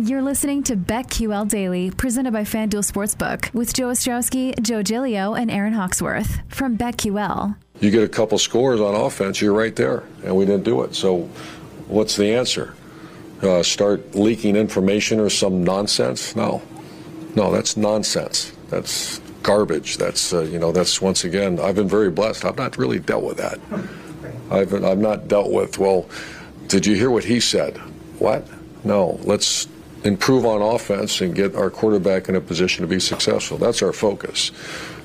You're listening to BetQL Daily, presented by FanDuel Sportsbook, with Joe Ostrowski, Joe Gilio, and Aaron Hawksworth from BetQL. You get a couple scores on offense, you're right there, and we didn't do it. So, what's the answer? Uh, start leaking information or some nonsense? No, no, that's nonsense. That's garbage. That's uh, you know, that's once again. I've been very blessed. I've not really dealt with that. I've I've not dealt with. Well, did you hear what he said? What? No. Let's improve on offense and get our quarterback in a position to be successful. That's our focus.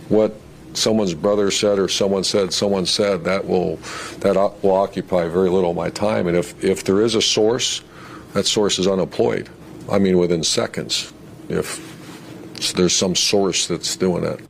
What someone's brother said or someone said someone said that will that will occupy very little of my time and if if there is a source that source is unemployed i mean within seconds if there's some source that's doing it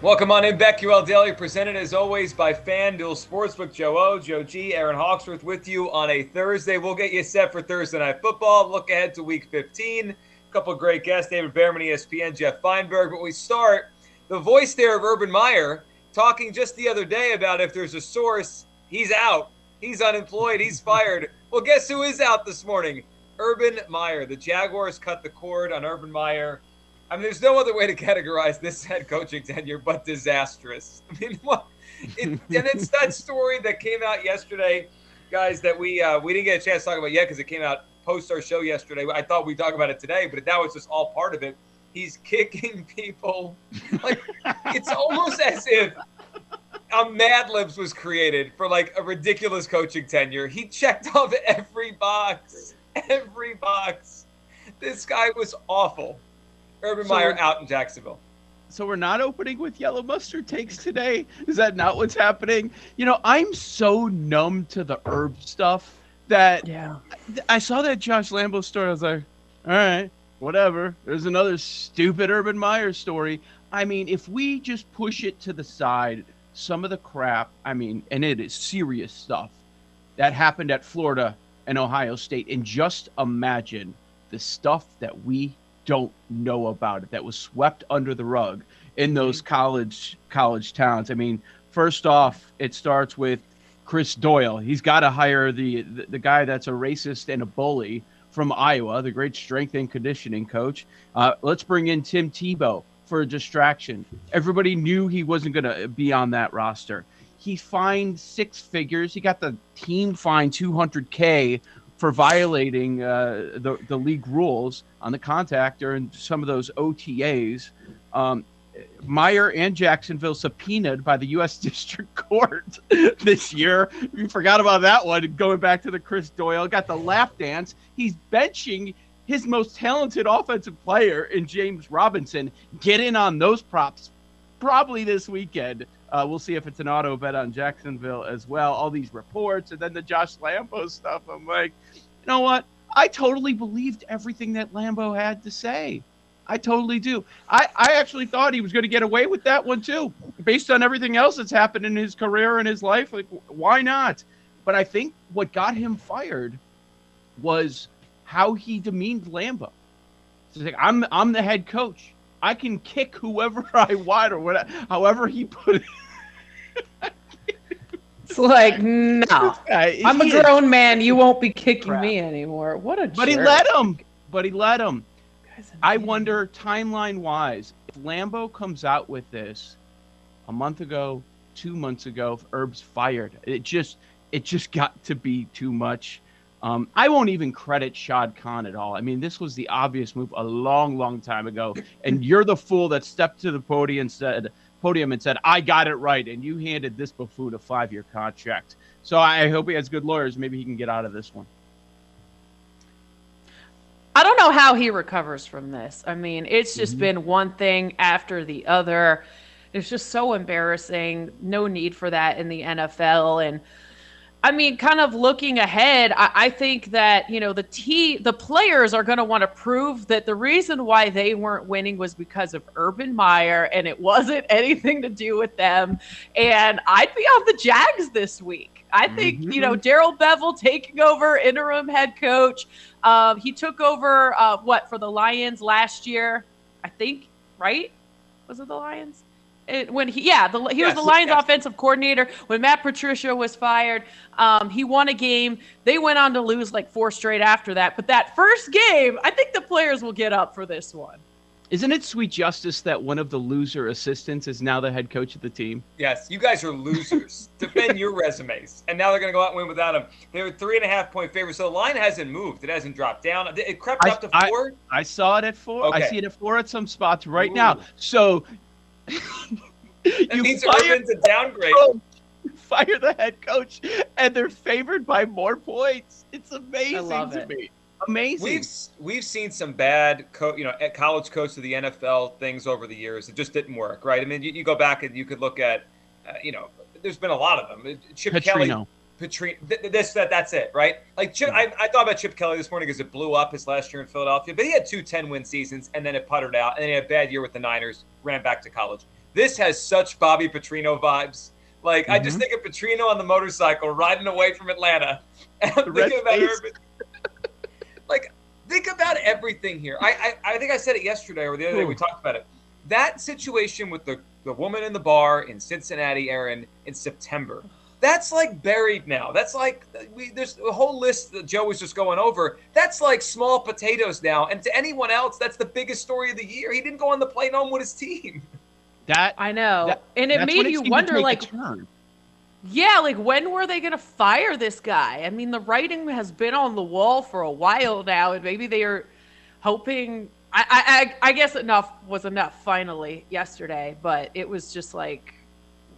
Welcome on in, BetQL Daily, presented as always by FanDuel Sportsbook. Joe O, Joe G, Aaron Hawksworth with you on a Thursday. We'll get you set for Thursday Night Football. Look ahead to Week 15. A couple great guests, David Behrman, ESPN, Jeff Feinberg. But we start, the voice there of Urban Meyer talking just the other day about if there's a source, he's out. He's unemployed. He's fired. Well, guess who is out this morning? Urban Meyer. The Jaguars cut the cord on Urban Meyer I mean, there's no other way to categorize this head coaching tenure but disastrous. I mean, what? It, and it's that story that came out yesterday, guys, that we uh, we didn't get a chance to talk about yet because it came out post our show yesterday. I thought we'd talk about it today, but now it's just all part of it. He's kicking people. Like it's almost as if a Mad Libs was created for like a ridiculous coaching tenure. He checked off every box, every box. This guy was awful. Urban so Meyer out in Jacksonville. So we're not opening with yellow mustard takes today. Is that not what's happening? You know, I'm so numb to the Urb stuff that yeah. I saw that Josh Lambo story. I was like, all right, whatever. There's another stupid Urban Meyer story. I mean, if we just push it to the side, some of the crap, I mean, and it is serious stuff that happened at Florida and Ohio State, and just imagine the stuff that we don't know about it that was swept under the rug in those mm-hmm. college college towns. I mean, first off, it starts with Chris Doyle. He's got to hire the, the, the guy that's a racist and a bully from Iowa, the great strength and conditioning coach. Uh, let's bring in Tim Tebow for a distraction. Everybody knew he wasn't going to be on that roster. He fined six figures. He got the team fined 200k for violating uh, the, the league rules on the contact during some of those OTAs. Um, Meyer and Jacksonville subpoenaed by the U.S. District Court this year. We forgot about that one. Going back to the Chris Doyle, got the lap dance. He's benching his most talented offensive player in James Robinson. Get in on those props probably this weekend. Uh, we'll see if it's an auto bet on Jacksonville as well. All these reports and then the Josh Lambo stuff. I'm like, you know what? I totally believed everything that Lambo had to say. I totally do. I, I actually thought he was going to get away with that one too, based on everything else that's happened in his career and his life. Like, why not? But I think what got him fired was how he demeaned Lambo. So like, I'm I'm the head coach. I can kick whoever I want or whatever, however he put it. it's like, no, I'm a grown is. man. You won't be kicking Crap. me anymore. What a But jerk. he let him. But he let him. I wonder, timeline wise, if Lambo comes out with this a month ago, two months ago, if Urb's fired, it just it just got to be too much. Um, I won't even credit Shad Khan at all. I mean, this was the obvious move a long, long time ago, and you're the fool that stepped to the podium and said, "Podium and said I got it right," and you handed this buffoon a five-year contract. So I hope he has good lawyers. Maybe he can get out of this one. I don't know how he recovers from this. I mean, it's just mm-hmm. been one thing after the other. It's just so embarrassing. No need for that in the NFL. And I mean, kind of looking ahead, I, I think that you know the t the players are going to want to prove that the reason why they weren't winning was because of Urban Meyer, and it wasn't anything to do with them. And I'd be on the Jags this week. I think mm-hmm. you know Darrell Bevell taking over interim head coach. Um, he took over uh, what for the Lions last year, I think. Right? Was it the Lions? It, when he yeah the, he yes, was the Lions yes. offensive coordinator when Matt Patricia was fired. Um, he won a game. They went on to lose like four straight after that. But that first game, I think the players will get up for this one. Isn't it sweet justice that one of the loser assistants is now the head coach of the team? Yes, you guys are losers. Defend your resumes. And now they're going to go out and win without him. They were three and a half point favorites. So the line hasn't moved. It hasn't dropped down. It crept I, up to four. I, I, saw it at four. Okay. I see it at four at some spots right Ooh. now. So that you means Urban's a downgrade. Fire the head coach, and they're favored by more points. It's amazing to it. me. Amazing. We've we've seen some bad, co- you know, college coach to the NFL things over the years. It just didn't work, right? I mean, you, you go back and you could look at, uh, you know, there's been a lot of them. Chip Petrino. Kelly. Petrino, this, that, that's it, right? Like Chip, I, I, thought about Chip Kelly this morning because it blew up his last year in Philadelphia, but he had two 10 win seasons and then it puttered out, and then he had a bad year with the Niners, ran back to college. This has such Bobby Petrino vibes. Like mm-hmm. I just mm-hmm. think of Petrino on the motorcycle riding away from Atlanta. And I'm thinking about Urban. like think about everything here. I, I, I think I said it yesterday or the other day we talked about it. That situation with the the woman in the bar in Cincinnati, Aaron, in September. That's like buried now. That's like we there's a whole list that Joe was just going over. That's like small potatoes now. And to anyone else, that's the biggest story of the year. He didn't go on the plane home with his team. That I know, that, and it made you wonder, like, yeah, like when were they going to fire this guy? I mean, the writing has been on the wall for a while now, and maybe they are hoping. I, I, I guess enough was enough finally yesterday, but it was just like,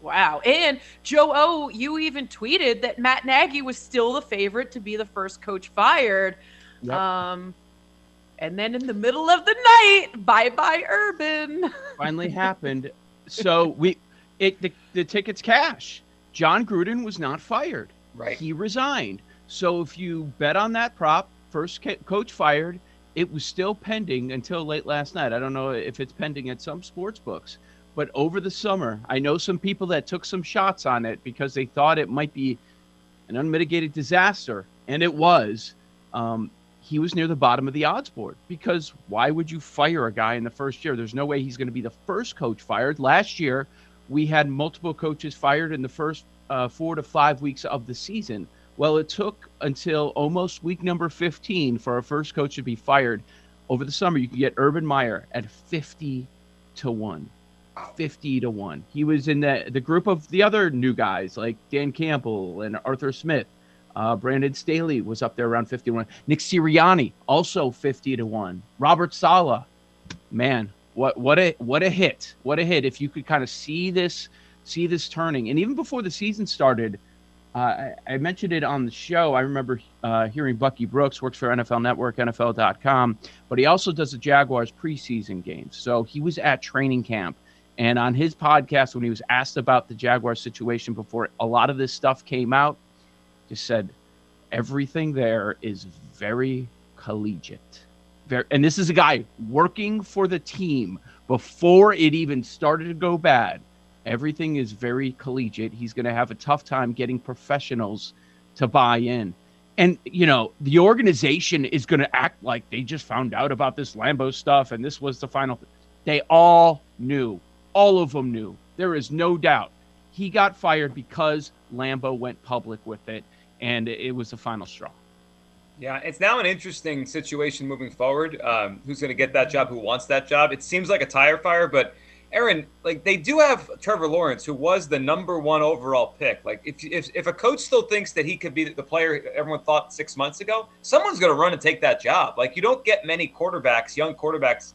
wow. And Joe O, you even tweeted that Matt Nagy was still the favorite to be the first coach fired. Yep. Um, and then in the middle of the night, bye bye Urban. Finally happened. So we, it the, the tickets cash. Jon Gruden was not fired. Right. He resigned. So if you bet on that prop, first ca- coach fired, it was still pending until late last night. I don't know if it's pending at some sports books, but over the summer, I know some people that took some shots on it because they thought it might be an unmitigated disaster, and it was. Um, he was near the bottom of the odds board because why would you fire a guy in the first year? There's no way he's going to be the first coach fired. Last year, we had multiple coaches fired in the first uh, four to five weeks of the season. Well, it took until almost week number 15 for our first coach to be fired. Over the summer, you could get Urban Meyer at 50 to 1. 50 to 1. He was in the, the group of the other new guys like Dan Campbell and Arthur Smith. Uh, Brandon Staley was up there around 51. Nick Sirianni also 50 to 1. Robert Saleh, man, what what a what a hit. What a hit. If you could kind of see this see this turning. And even before the season started, uh, I, I, mentioned it on the show. I remember uh, hearing Bucky Brooks works for NFL Network, NFL.com, but he also does the Jaguars preseason games. So he was at training camp. And on his podcast, when he was asked about the Jaguar situation before a lot of this stuff came out, just said everything there is very collegiate. Very, and this is a guy working for the team before it even started to go bad. Everything is very collegiate. He's going to have a tough time getting professionals to buy in. And, you know, the organization is going to act like they just found out about this Lambo stuff and this was the final. They all knew. All of them knew. There is no doubt. He got fired because Lambo went public with it and it was the final straw. Yeah, it's now an interesting situation moving forward. Um, who's going to get that job? Who wants that job? It seems like a tire fire, but Aaron, like they do have Trevor Lawrence, who was the number one overall pick. Like if if, if a coach still thinks that he could be the player everyone thought six months ago, someone's going to run and take that job. Like you don't get many quarterbacks, young quarterbacks.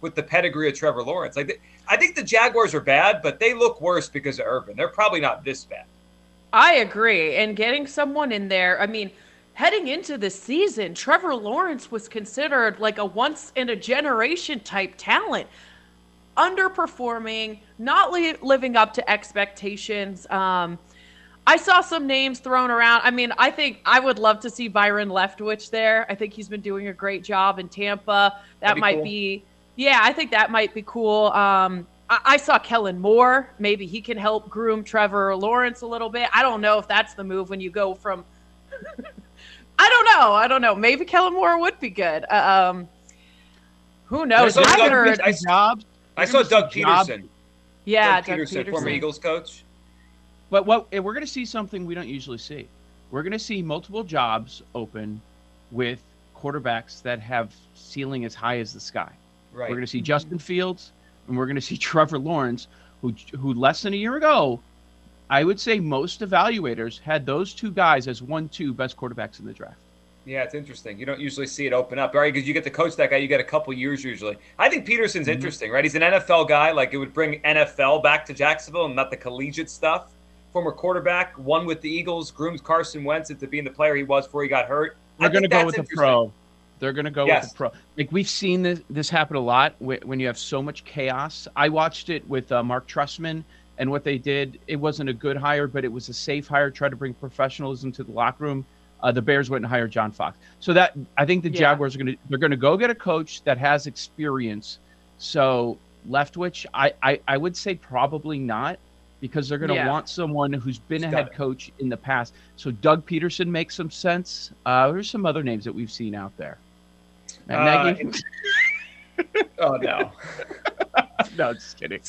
with the pedigree of Trevor Lawrence. Like, I think the Jaguars are bad, but they look worse because of Urban. They're probably not this bad. I agree. And getting someone in there, I mean, heading into the season, Trevor Lawrence was considered like a once in a generation type talent. Underperforming, not li- living up to expectations. Um, I saw some names thrown around. I mean, I think I would love to see Byron Leftwich there. I think he's been doing a great job in Tampa. That be might cool. be yeah, I think that might be cool. Um, I-, I saw Kellen Moore. Maybe he can help groom Trevor Lawrence a little bit. I don't know if that's the move when you go from. I don't know. I don't know. Maybe Kellen Moore would be good. Uh, um, who knows? I, I heard I, jobs. I saw Doug Pederson. Yeah, Doug, Doug Pederson, Pederson, former Eagles coach. But what we're going to see something we don't usually see. We're going to see multiple jobs open with quarterbacks that have ceiling as high as the sky. Right. We're going to see Justin Fields, and we're going to see Trevor Lawrence, who who less than a year ago, I would say most evaluators had those two guys as one, two best quarterbacks in the draft. Yeah, it's interesting. You don't usually see it open up, right? Because you get to coach that guy, you get a couple years usually. I think Pederson's mm-hmm. interesting, right? He's an NFL guy. Like it would bring NFL back to Jacksonville and not the collegiate stuff. Former quarterback, won with the Eagles, groomed Carson Wentz into being the player he was before he got hurt. We're going to go with the pro. They're going to go yes. with the pro. Like we've seen this this happen a lot when you have so much chaos. I watched it with uh, Marc Trestman, and what they did, it wasn't a good hire, but it was a safe hire. Try to bring professionalism to the locker room. Uh, the Bears went and hired John Fox. So that I think the yeah. Jaguars are going to they're going to go get a coach that has experience. So Leftwich, I I, I would say probably not because they're going to yeah. want someone who's been a head coach in the past. So Doug Pederson makes some sense. Uh, there's some other names that we've seen out there. Uh, oh no. no, just kidding.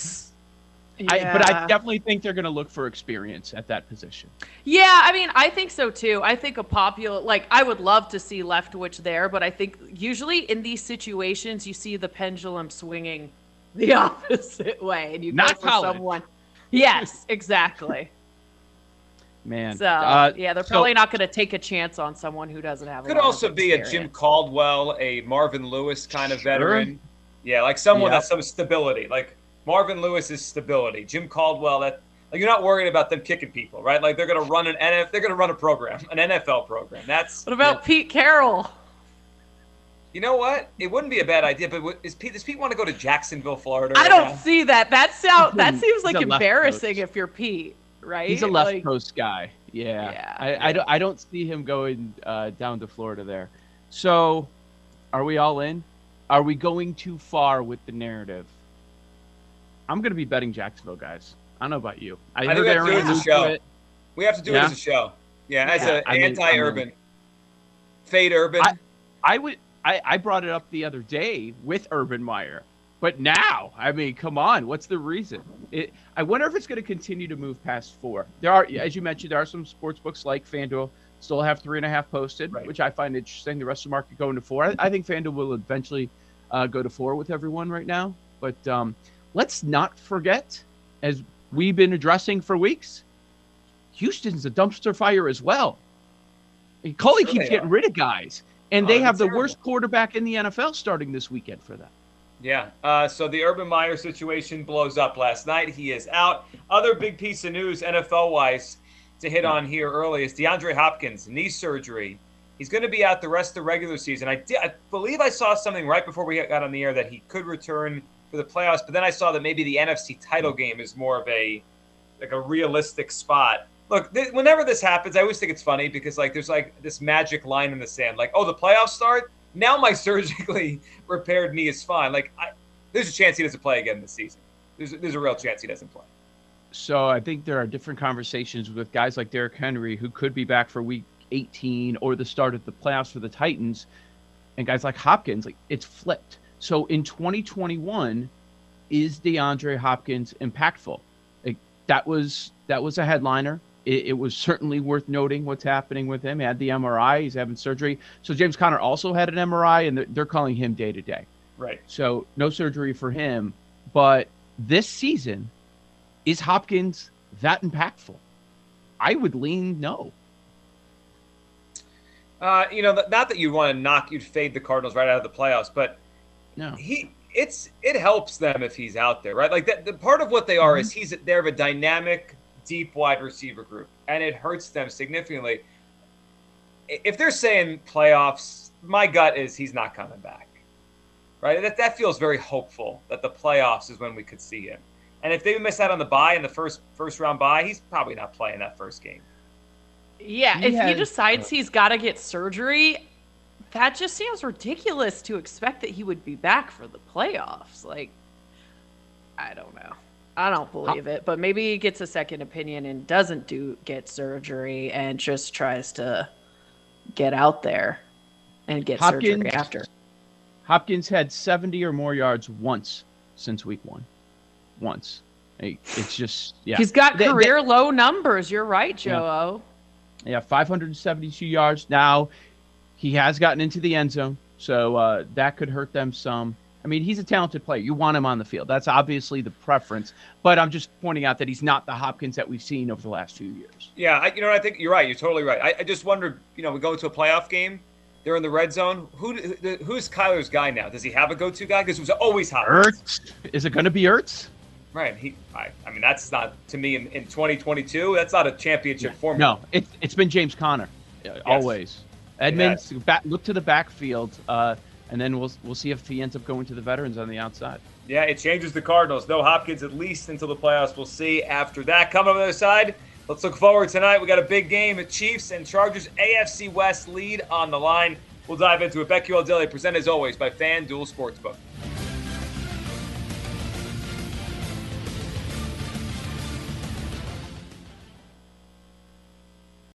Yeah. I, but I definitely think they're going to look for experience at that position. Yeah, I mean, I think so too. I think a popular, like, I would love to see Leftwich there, but I think usually in these situations, you see the pendulum swinging the opposite way, and you Not go for college. someone. Yes, exactly. Man. So uh, yeah, they're probably so, not going to take a chance on someone who doesn't have. A could also be a Jim Caldwell, a Marvin Lewis kind of sure. veteran. Yeah, like someone yep. that's some stability. Like Marvin Lewis is stability. Jim Caldwell, that like you're not worried about them kicking people, right? Like they're going to run an NF, they're going to run a program, an NFL program. That's what about yeah. Pete Carroll? You know what? It wouldn't be a bad idea, but is Pete, does Pete want to go to Jacksonville, Florida? Right I don't now? see that. That sound that seems like embarrassing if you're Pete right? He's a left like, coast guy. Yeah. yeah I, yeah. I, don't, I don't see him going uh, down to Florida there. So, are we all in? Are we going too far with the narrative? I'm going to be betting Jacksonville, guys. I don't know about you. I, I heard we have to do it as a show. It. We have to do yeah. it as a show. Yeah, as an anti-urban. Fade urban. I, I would. I, I brought it up the other day with Urban Meyer. But now, I mean, come on, what's the reason? It, I wonder if it's going to continue to move past four. There are, as you mentioned, there are some sports books like FanDuel still have three and a half posted, right. which I find interesting. The rest of the market going to four. I, I think FanDuel will eventually uh, go to four with everyone right now. But um, let's not forget, as we've been addressing for weeks, Houston's a dumpster fire as well. Culley sure keeps getting rid of guys, and oh, they have the terrible. worst quarterback in the NFL starting this weekend for them. Yeah. Uh, so the Urban Meyer situation blows up last night. He is out. Other big piece of news, NFL wise, to hit on here early is DeAndre Hopkins knee surgery. He's going to be out the rest of the regular season. I, did, I believe I saw something right before we got on the air that he could return for the playoffs, but then I saw that maybe the NFC title game is more of a like a realistic spot. Look, th- whenever this happens, I always think it's funny because like there's like this magic line in the sand, like oh the playoffs start now, my surgically repaired knee is fine. Like I, there's a chance he doesn't play again this season. There's there's a real chance he doesn't play. So I think there are different conversations with guys like Derrick Henry who could be back for week 18 or the start of the playoffs for the Titans, and guys like Hopkins. Like it's flipped. So in 2021, is DeAndre Hopkins impactful? Like that was that was a headliner. It, it, was certainly worth noting what's happening with him. He had the MRI. He's having surgery. So James Conner also had an MRI, and they're, they're calling him day to day. Right. So no surgery for him. But this season, is Hopkins that impactful? I would lean no. Uh, you know, not that you want to knock, you'd fade the Cardinals right out of the playoffs, but no, he it's it helps them if he's out there, right? Like that. The part of what they are mm-hmm. is he's they have a dynamic, deep wide receiver group, and it hurts them significantly. If they're saying playoffs, my gut is he's not coming back, right? That that feels very hopeful that the playoffs is when we could see him. And if they miss out on the bye in the first first round bye, he's probably not playing that first game. Yeah, he if has, he decides he's got to get surgery, that just seems ridiculous to expect that he would be back for the playoffs. Like, I don't know. I don't believe it, but maybe he gets a second opinion and doesn't do get surgery and just tries to get out there and get Hopkins, surgery after. Hopkins had 70 or more yards once since week one. Once. It's just, yeah. He's got career low numbers. You're right, Joe. Yeah. yeah, 572 yards. Now, he has gotten into the end zone, so uh, that could hurt them some. I mean, he's a talented player. You want him on the field. That's obviously the preference. But I'm just pointing out that he's not the Hopkins that we've seen over the last few years. Yeah, I, you know, I think you're right. You're totally right. I, I just wondered, you know, we go into a playoff game. They're in the red zone. Who who's Kyler's guy now? Does he have a go-to guy? Because it was always Hopkins. Ertz. Is it going to be Ertz? Right. He. I, I mean, that's not to me in, in 2022. That's not a championship yeah. formula. No, it, it's been James Conner, yes. always. Edmonds, back, look to the backfield. Uh, and then we'll we'll see if he ends up going to the veterans on the outside. Yeah, it changes the Cardinals. No Hopkins at least until the playoffs. We'll see after that. Coming on the other side, let's look forward tonight. We got a big game. Chiefs and Chargers AFC West lead on the line. We'll dive into it. BetQL Daily, presented as always by FanDuel Sportsbook.